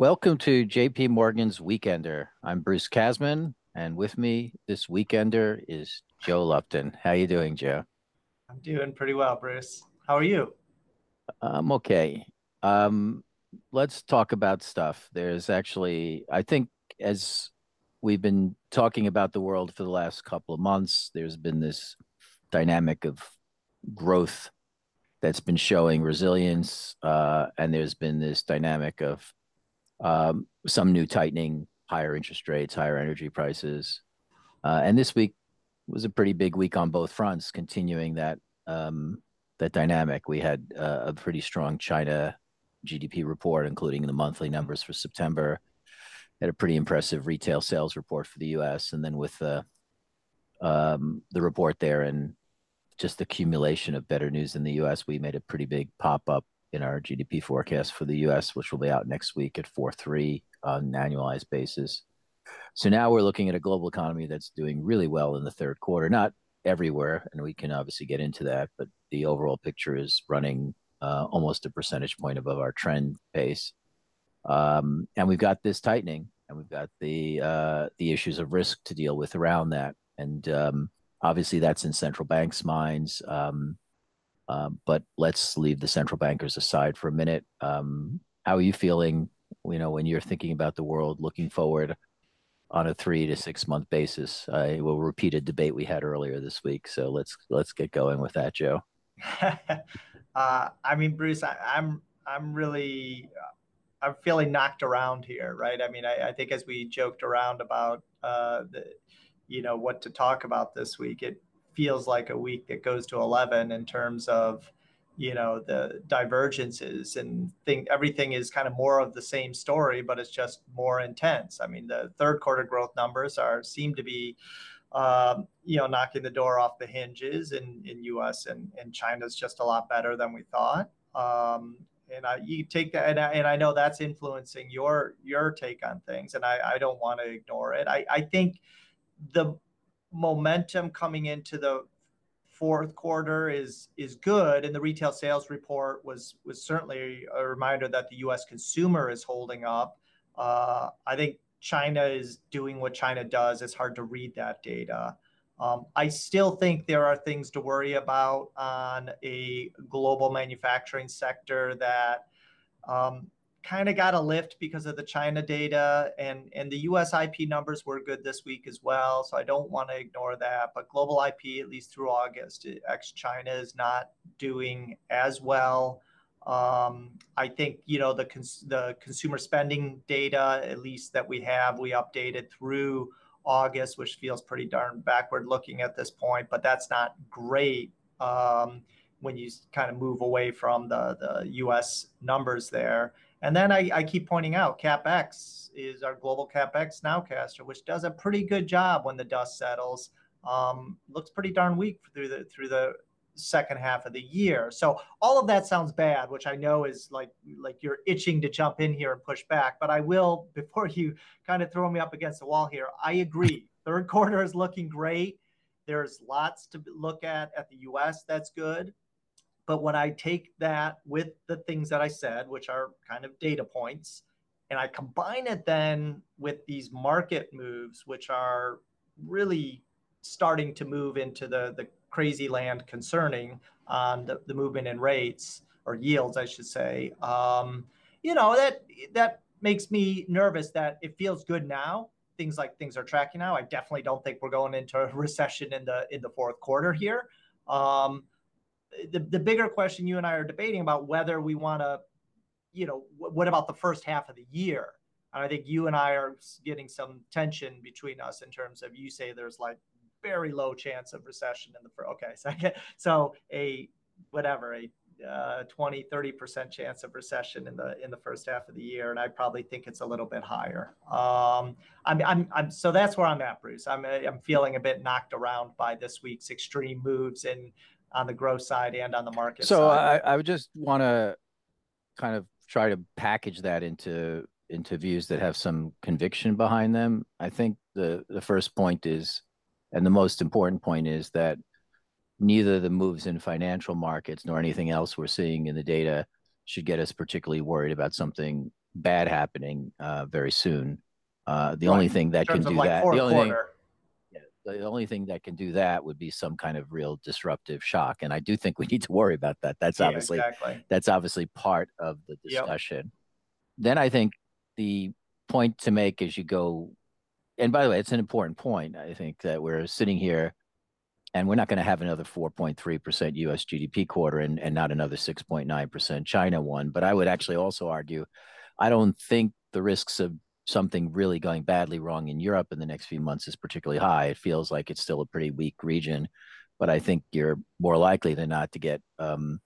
Welcome to JP Morgan's Weekender. I'm Bruce Kasman, and with me this Weekender is Joe Lupton. How you doing, Joe? I'm doing pretty well, Bruce. How are you? I'm okay. Um, let's talk about stuff. There's actually, I think, as we've been talking about the world for the last couple of months, there's been this dynamic of growth that's been showing resilience, uh, and there's been this dynamic of um, some new tightening, higher interest rates, higher energy prices. Uh, and this week was a pretty big week on both fronts, continuing that um, that dynamic. We had uh, a pretty strong China GDP report, including the monthly numbers for September. Had a pretty impressive retail sales report for the U.S. And then with the um, the report there and just the accumulation of better news in the U.S., we made a pretty big pop up in our GDP forecast for the U.S., which will be out next week at 4.3 on an annualized basis. So now we're looking at a global economy that's doing really well in the third quarter. Not everywhere, and we can obviously get into that, but the overall picture is running uh, almost a percentage point above our trend pace. Um, and we've got this tightening, and we've got the uh, the issues of risk to deal with around that. And um, obviously, that's in central banks' minds. Um, um, but let's leave the central bankers aside for a minute. Um, how are you feeling? You know, when you're thinking about the world, looking forward on a three to six month basis. I will repeat a debate we had earlier this week. So let's let's get going with that, Joe. uh, I mean, Bruce, I, am I'm, I'm really I'm feeling knocked around here, right? I mean, I, I think as we joked around about uh, the, you know, what to talk about this week, it feels like a week that goes to 11 in terms of you know the divergences and think everything is kind of more of the same story but it's just more intense i mean the third quarter growth numbers are seem to be um, you know knocking the door off the hinges in in us and and china's just a lot better than we thought um, and I, you take that, and I, and I know that's influencing your your take on things, and I, I don't want to ignore it. I, I think the momentum coming into the fourth quarter is is good and the retail sales report was was certainly a reminder that the US consumer is holding up. Uh, I think China is doing what China does. It's hard to read that data. Um, I still think there are things to worry about on a global manufacturing sector that um, kind of got a lift because of the China data and, and the US IP numbers were good this week as well. So I don't want to ignore that. But global IP, at least through August, ex China is not doing as well. Um, I think you know the cons- the consumer spending data, at least that we have, we updated through August, which feels pretty darn backward looking at this point, but that's not great. Um, when you kind of move away from the, the US numbers there. And then I, I keep pointing out CapEx is our global CapEx nowcaster, which does a pretty good job when the dust settles. Um, looks pretty darn weak through the through the second half of the year. So all of that sounds bad, which I know is like like you're itching to jump in here and push back. But I will before you kind of throw me up against the wall here. I agree. Third quarter is looking great. There's lots to look at at the U.S. That's good. But when I take that with the things that I said, which are kind of data points, and I combine it then with these market moves, which are really starting to move into the, the crazy land concerning on the, the movement in rates or yields, I should say. Um, you know, that that makes me nervous that it feels good now. Things like things are tracking now. I definitely don't think we're going into a recession in the in the fourth quarter here. Um, the, the bigger question you and I are debating about whether we want to, you know, what about the first half of the year? And I think you and I are getting some tension between us in terms of you say there's like very low chance of recession in the first. Okay, so, so a whatever a uh, 20 30% chance of recession in the in the first half of the year and i probably think it's a little bit higher um, I'm, I'm, I'm so that's where i'm at bruce I'm, I'm feeling a bit knocked around by this week's extreme moves in on the growth side and on the market so side. I, I would just want to kind of try to package that into into views that have some conviction behind them. I think the the first point is, and the most important point is that neither the moves in financial markets nor anything else we're seeing in the data should get us particularly worried about something bad happening uh, very soon. Uh, the right. only thing that can do like that, the only thing, yeah, the only thing that can do that would be some kind of real disruptive shock, and I do think we need to worry about that. That's yeah, obviously exactly. that's obviously part of the discussion. Yep. Then I think the point to make as you go, and by the way, it's an important point. I think that we're sitting here and we're not going to have another 4.3% US GDP quarter and, and not another 6.9% China one. But I would actually also argue I don't think the risks of something really going badly wrong in Europe in the next few months is particularly high. It feels like it's still a pretty weak region, but I think you're more likely than not to get um,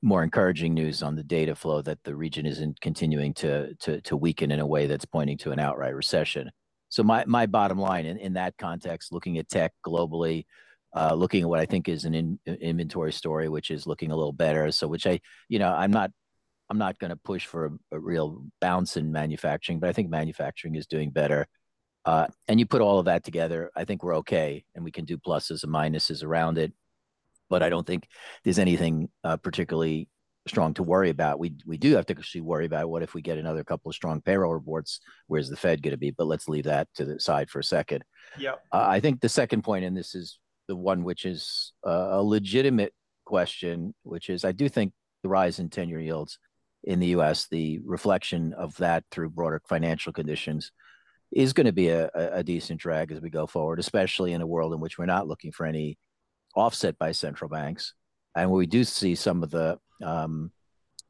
more encouraging news on the data flow that the region isn't continuing to to to weaken in a way that's pointing to an outright recession. So my my bottom line in, in that context, looking at tech globally, uh, looking at what I think is an in, inventory story, which is looking a little better. So, which I, you know, I'm not, I'm not going to push for a, a, real bounce in manufacturing, but I think manufacturing is doing better. Uh, and you put all of that together, I think we're okay, and we can do pluses and minuses around it. But I don't think there's anything uh, particularly strong to worry about. We we do have to actually worry about what if we get another couple of strong payroll reports. Where's the Fed going to be? But let's leave that to the side for a second. Yeah. Uh, I think the second point, and this is the one which is uh, a legitimate question, which is I do think the rise in 10 year yields in the US, the reflection of that through broader financial conditions is going to be a, a decent drag as we go forward, especially in a world in which we're not looking for any offset by central banks. And we do see some of the um,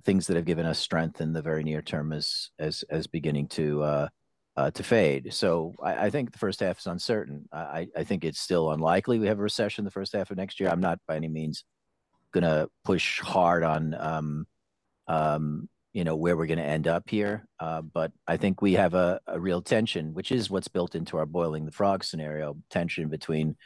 things that have given us strength in the very near term as as as beginning to uh, uh, to fade. So I, I, think the first half is uncertain. I, I think it's still unlikely we have a recession the first half of next year. I'm not by any means going to push hard on, um, um, you know, where we're going to end up here. Uh, but I think we have a, a, real tension, which is what's built into our boiling the frog scenario, tension between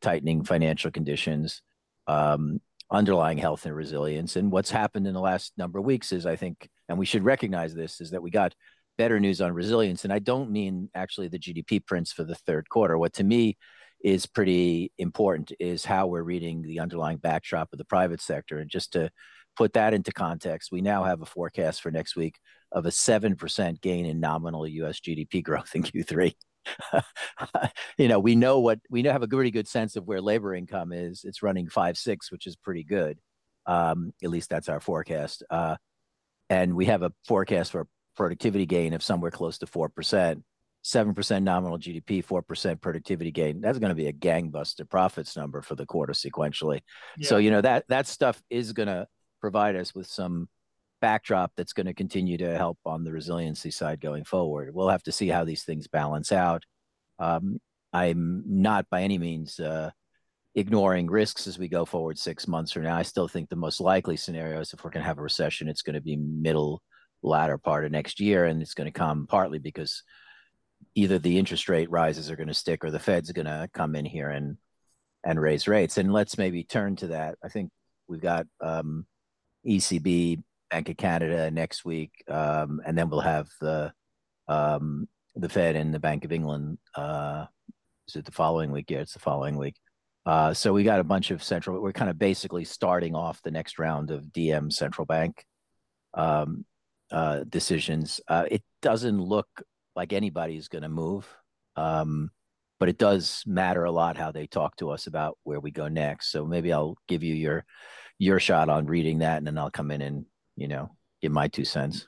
tightening financial conditions, um, underlying health and resilience. And what's happened in the last number of weeks is, I think, and we should recognize this, is that we got – better news on resilience. And I don't mean actually the GDP prints for the third quarter. What to me is pretty important is how we're reading the underlying backdrop of the private sector. And just to put that into context, we now have a forecast for next week of a 7% gain in nominal US GDP growth in Q3. you know, we know what we know have a pretty good sense of where labor income is. It's running five six, which is pretty good. Um, at least that's our forecast. Uh, and we have a forecast for productivity gain of somewhere close to 4%, 7% nominal GDP, 4% productivity gain. That's going to be a gangbuster profits number for the quarter sequentially. Yeah. So, you know, that that stuff is going to provide us with some backdrop that's going to continue to help on the resiliency side going forward. We'll have to see how these things balance out. Um, I'm not by any means uh, ignoring risks as we go forward six months from now. I still think the most likely scenario is if we're going to have a recession, it's going to be middle latter part of next year, and it's going to come partly because either the interest rate rises are going to stick or the Fed's going to come in here and and raise rates. And let's maybe turn to that. I think we've got um, ECB, Bank of Canada next week, um, and then we'll have the um, the Fed and the Bank of England. Uh, is it the following week? Yeah, it's the following week. Uh, so we got a bunch of central. We're kind of basically starting off the next round of DM central bank um, uh, decisions. Uh, it doesn't look like anybody's going to move, um, but it does matter a lot how they talk to us about where we go next. So maybe I'll give you your your shot on reading that, and then I'll come in and you know give my two cents.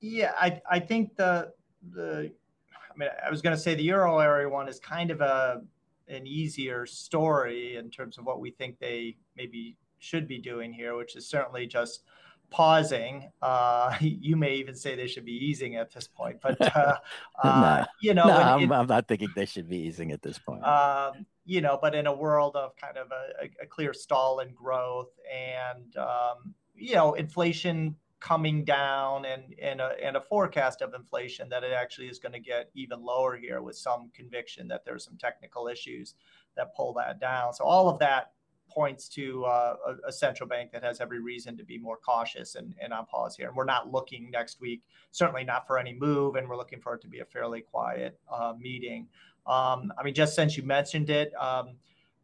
Yeah, I I think the the I mean I was going to say the euro area one is kind of a an easier story in terms of what we think they maybe should be doing here, which is certainly just pausing. Uh, you may even say they should be easing at this point, but uh, uh, you know, no, I'm, I'm, not thinking they should be easing at this point. Um, you know, but in a world of kind of a, a clear stall in growth and um, you know inflation coming down and and a, and a forecast of inflation that it actually is going to get even lower here with some conviction that there's some technical issues that pull that down. So all of that points to uh, a, a, central bank that has every reason to be more cautious and, and on pause here. And we're not looking next week, certainly not for any move, and we're looking for it to be a fairly quiet uh, meeting. Um, I mean, just since you mentioned it, um,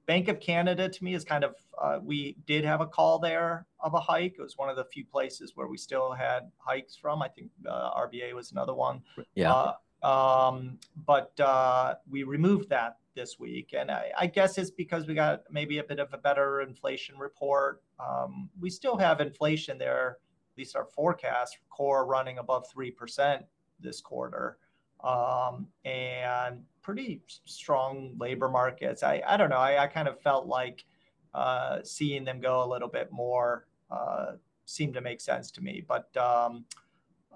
Bank of Canada to me is kind of uh, we did have a call there of a hike. It was one of the few places where we still had hikes from. I think uh, RBA was another one. Yeah. Uh, um, but uh, we removed that this week, and I, I, guess it's because we got maybe a bit of a better inflation report. Um, we still have inflation there, at least our forecast core running above three percent this quarter, um, and pretty strong labor markets. I, I don't know. I, I kind of felt like uh, seeing them go a little bit more uh, seemed to make sense to me. But um,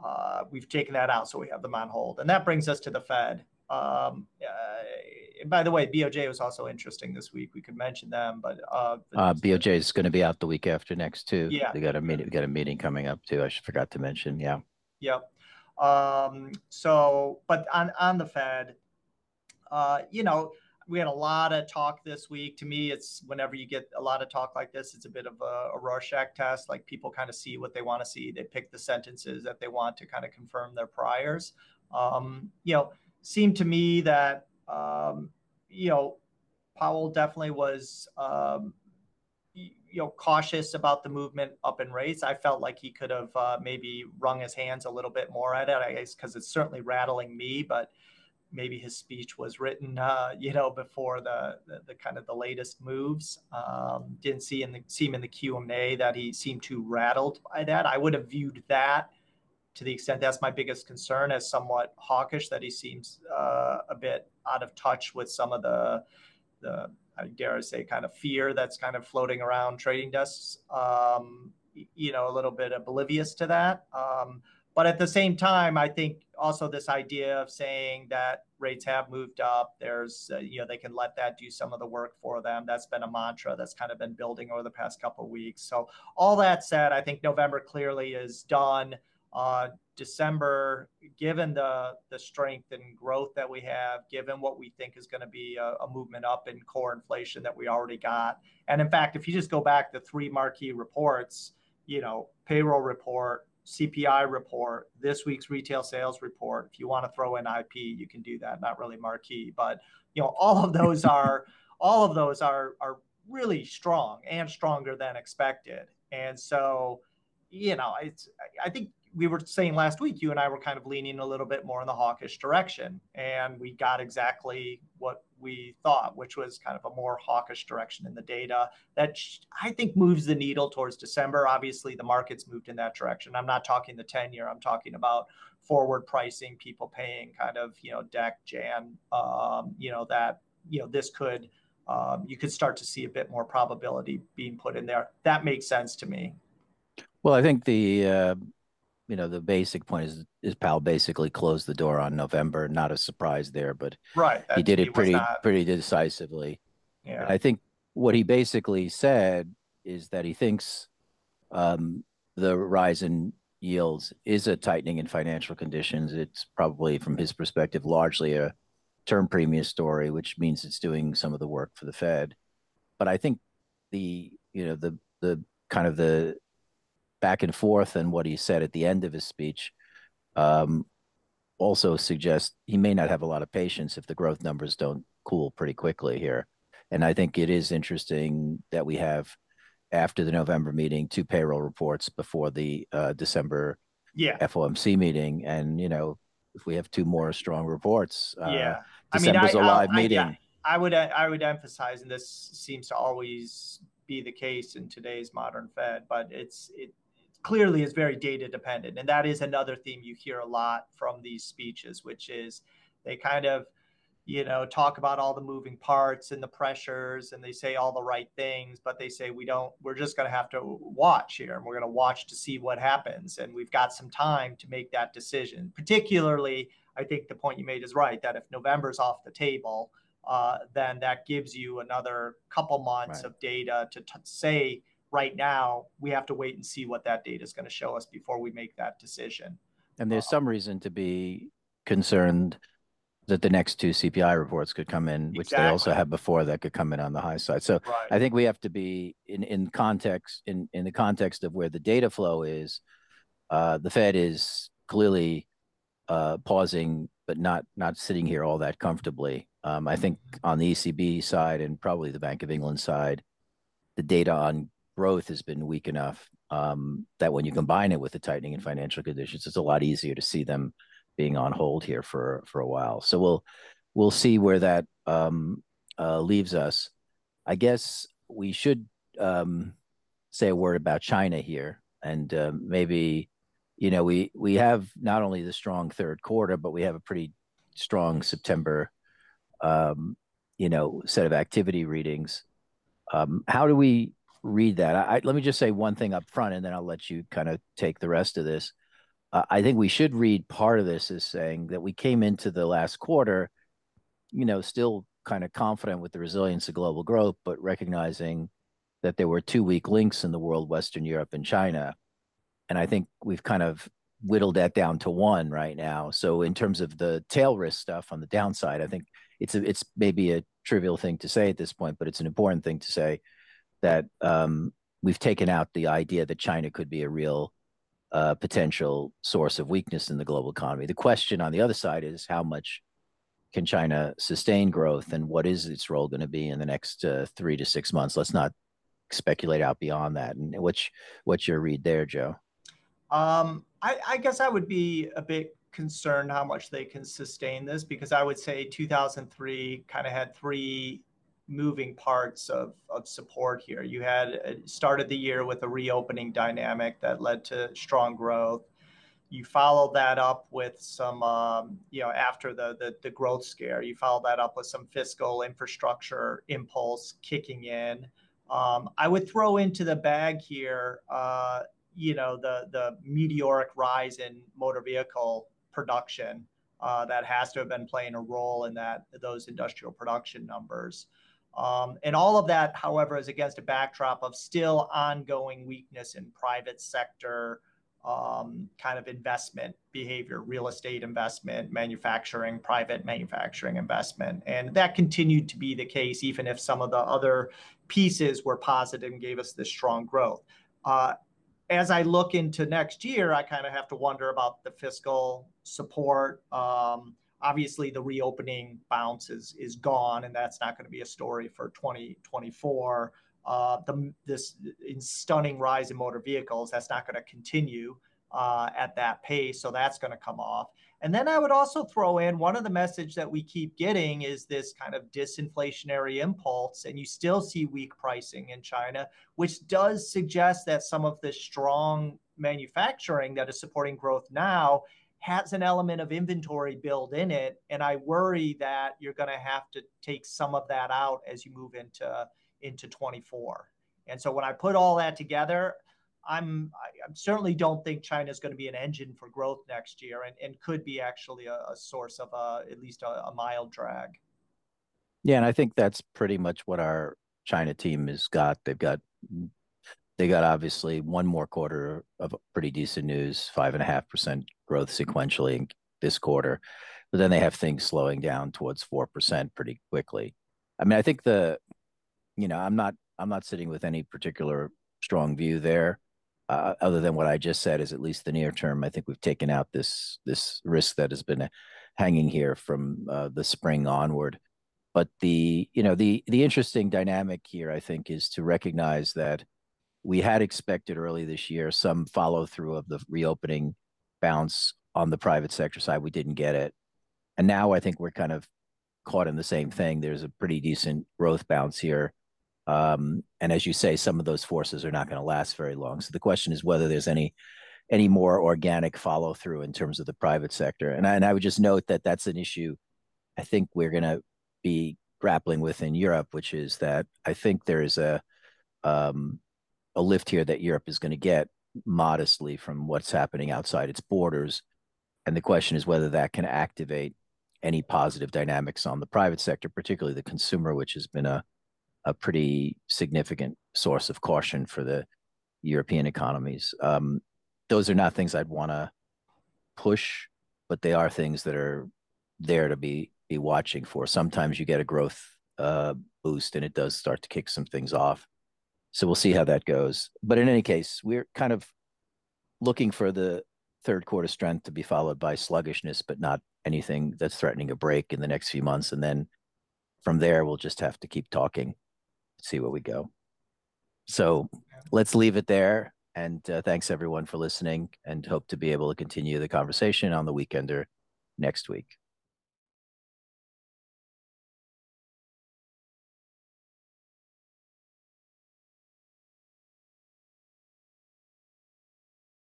uh, we've taken that out, so we have them on hold. And that brings us to the Fed. Um, uh, by the way, BOJ was also interesting this week. We could mention them, but uh, uh, BOJ is going to be out the week after next too. Yeah, they got a meeting. We got a meeting coming up too. I forgot to mention. Yeah. Yep. Um, so, but on on the Fed, uh, you know, we had a lot of talk this week. To me, it's whenever you get a lot of talk like this, it's a bit of a, a Rorschach test. Like people kind of see what they want to see. They pick the sentences that they want to kind of confirm their priors. Um, you know, seemed to me that um, you know Powell definitely was um, you know cautious about the movement up in rates. I felt like he could have uh, maybe wrung his hands a little bit more at it. I guess because it's certainly rattling me, but maybe his speech was written, uh, you know, before the, the, the kind of the latest moves. Um, didn't see in the see him in the Q and A that he seemed too rattled by that. I would have viewed that to the extent that's my biggest concern as somewhat hawkish that he seems uh, a bit out of touch with some of the the I dare say kind of fear that's kind of floating around trading desks. Um, you know, a little bit oblivious to that. Um, but at the same time, I think also this idea of saying that rates have moved up, there's, uh, you know, they can let that do some of the work for them. That's been a mantra that's kind of been building over the past couple of weeks. So, all that said, I think November clearly is done. Uh, December, given the the strength and growth that we have, given what we think is going to be a, a, movement up in core inflation that we already got, and in fact, if you just go back the three marquee reports, you know, payroll report, CPI report, this week's retail sales report. If you want to throw in IP, you can do that. Not really marquee, but you know, all of those are all of those are are really strong and stronger than expected. And so, you know, it's I think we were saying last week, you and I were kind of leaning a little bit more in the hawkish direction, and we got exactly what we thought, which was kind of a more hawkish direction in the data that I think moves the needle towards December. Obviously, the market's moved in that direction. I'm not talking the 10 year, I'm talking about forward pricing, people paying kind of, you know, Dec, Jan, um, you know, that, you know, this could, um, you could start to see a bit more probability being put in there. That makes sense to me. Well, I think the, uh, you know, the basic point is is Powell basically closed the door on November. Not a surprise there, but right, he did it pretty not... pretty decisively. Yeah, I think what he basically said is that he thinks um, the rise in yields is a tightening in financial conditions. It's probably, from his perspective, largely a term premium story, which means it's doing some of the work for the Fed. But I think the you know the the kind of the back and forth and what he said at the end of his speech um, also suggests he may not have a lot of patience if the growth numbers don't cool pretty quickly here. And I think it is interesting that we have, after the November meeting, two payroll reports before the uh, December yeah. FOMC meeting. And, you know, if we have two more strong reports, uh, yeah. December's I mean, I, a live I, meeting. I, I would I would emphasize, and this seems to always be the case in today's modern Fed, but it's it clearly is very data dependent. And that is another theme you hear a lot from these speeches, which is they kind of, you know, talk about all the moving parts and the pressures and they say all the right things, but they say we don't, we're just going to have to watch here and we're going to watch to see what happens. And we've got some time to make that decision. Particularly, I think the point you made is right that if November's off the table, uh, then that gives you another couple months right. of data to t- say, right now we have to wait and see what that data is going to show us before we make that decision. And there's some reason to be concerned that the next two CPI reports could come in, which exactly. they also have before that could come in on the high side. So right. I think we have to be in, in context in, in the context of where the data flow is. Uh, the Fed is clearly uh, pausing, but not not sitting here all that comfortably. Um, I think on the ECB side and probably the Bank of England side, the data on growth has been weak enough um, that when you combine it with the tightening in financial conditions, it's a lot easier to see them being on hold here for for a while. So we'll we'll see where that um, uh, leaves us. I guess we should um, say a word about China here, and uh, maybe you know we we have not only the strong third quarter, but we have a pretty strong September, um, you know, set of activity readings. Um, how do we read that? I, let me just say one thing up front, and then I'll let you kind of take the rest of this. Uh, I think we should read part of this as saying that we came into the last quarter, you know, still kind of confident with the resilience of global growth, but recognizing that there were two weak links in the world, Western Europe and China. And I think we've kind of whittled that down to one right now. So in terms of the tail risk stuff on the downside, I think it's a, it's maybe a trivial thing to say at this point, but it's an important thing to say that um, we've taken out the idea that China could be a real uh, potential source of weakness in the global economy. The question on the other side is how much can China sustain growth and what is its role going to be in the next uh, three to six months? Let's not speculate out beyond that. And what's what's your read there, Joe? Um, I, I guess I would be a bit concerned how much they can sustain this because I would say 2003 kind of had three moving parts of, of support here. You had uh, started the year with a reopening dynamic that led to strong growth. You followed that up with some, um, you know, after the, the, the growth scare, you followed that up with some fiscal infrastructure impulse kicking in. Um, I would throw into the bag here, uh, you know, the the meteoric rise in motor vehicle production uh, that has to have been playing a role in that those industrial production numbers. Um, and all of that, however, is against a backdrop of still ongoing weakness in private sector um, kind of investment behavior, real estate investment, manufacturing, private manufacturing investment. And that continued to be the case, even if some of the other pieces were positive and gave us this strong growth. Uh, as I look into next year, I kind of have to wonder about the fiscal support. Um, obviously the reopening bounce is is gone, and that's not going to be a story for 2024. Uh, the this in stunning rise in motor vehicles that's not going to continue uh, at that pace, so that's going to come off. And then I would also throw in one of the message that we keep getting is this kind of disinflationary impulse, and you still see weak pricing in China, which does suggest that some of the strong manufacturing that is supporting growth now has an element of inventory build in it. And I worry that you're going to have to take some of that out as you move into, into 24. And so when I put all that together, I'm I, certainly don't think China is going to be an engine for growth next year, and, and could be actually a, a source of a, at least a, a, mild drag. Yeah, and I think that's pretty much what our China team has got. They've got they got obviously one more quarter of pretty decent news, five and a half percent growth sequentially in this quarter, but then they have things slowing down towards four percent pretty quickly. I mean, I think the, you know, I'm not I'm not sitting with any particular strong view there, uh, other than what I just said. Is at least the near term. I think we've taken out this this risk that has been hanging here from uh, the spring onward. But the you know the the interesting dynamic here, I think, is to recognize that we had expected early this year some follow through of the reopening bounce on the private sector side. We didn't get it. And now I think we're kind of caught in the same thing. There's a pretty decent growth bounce here. Um, and as you say, some of those forces are not going to last very long. So the question is whether there's any any more organic follow through in terms of the private sector. And I, and I would just note that that's an issue I think we're going to be grappling with in Europe, which is that I think there is a um, a lift here that Europe is going to get modestly from what's happening outside its borders. And the question is whether that can activate any positive dynamics on the private sector, particularly the consumer, which has been a, a pretty significant source of caution for the European economies. Um, those are not things I'd want to push, but they are things that are there to be be watching for. Sometimes you get a growth uh, boost, and it does start to kick some things off. So we'll see how that goes. But in any case, we're kind of looking for the third quarter strength to be followed by sluggishness, but not anything that's threatening a break in the next few months. And then from there, we'll just have to keep talking, see where we go. So let's leave it there. And uh, thanks everyone for listening and hope to be able to continue the conversation on the weekender next week.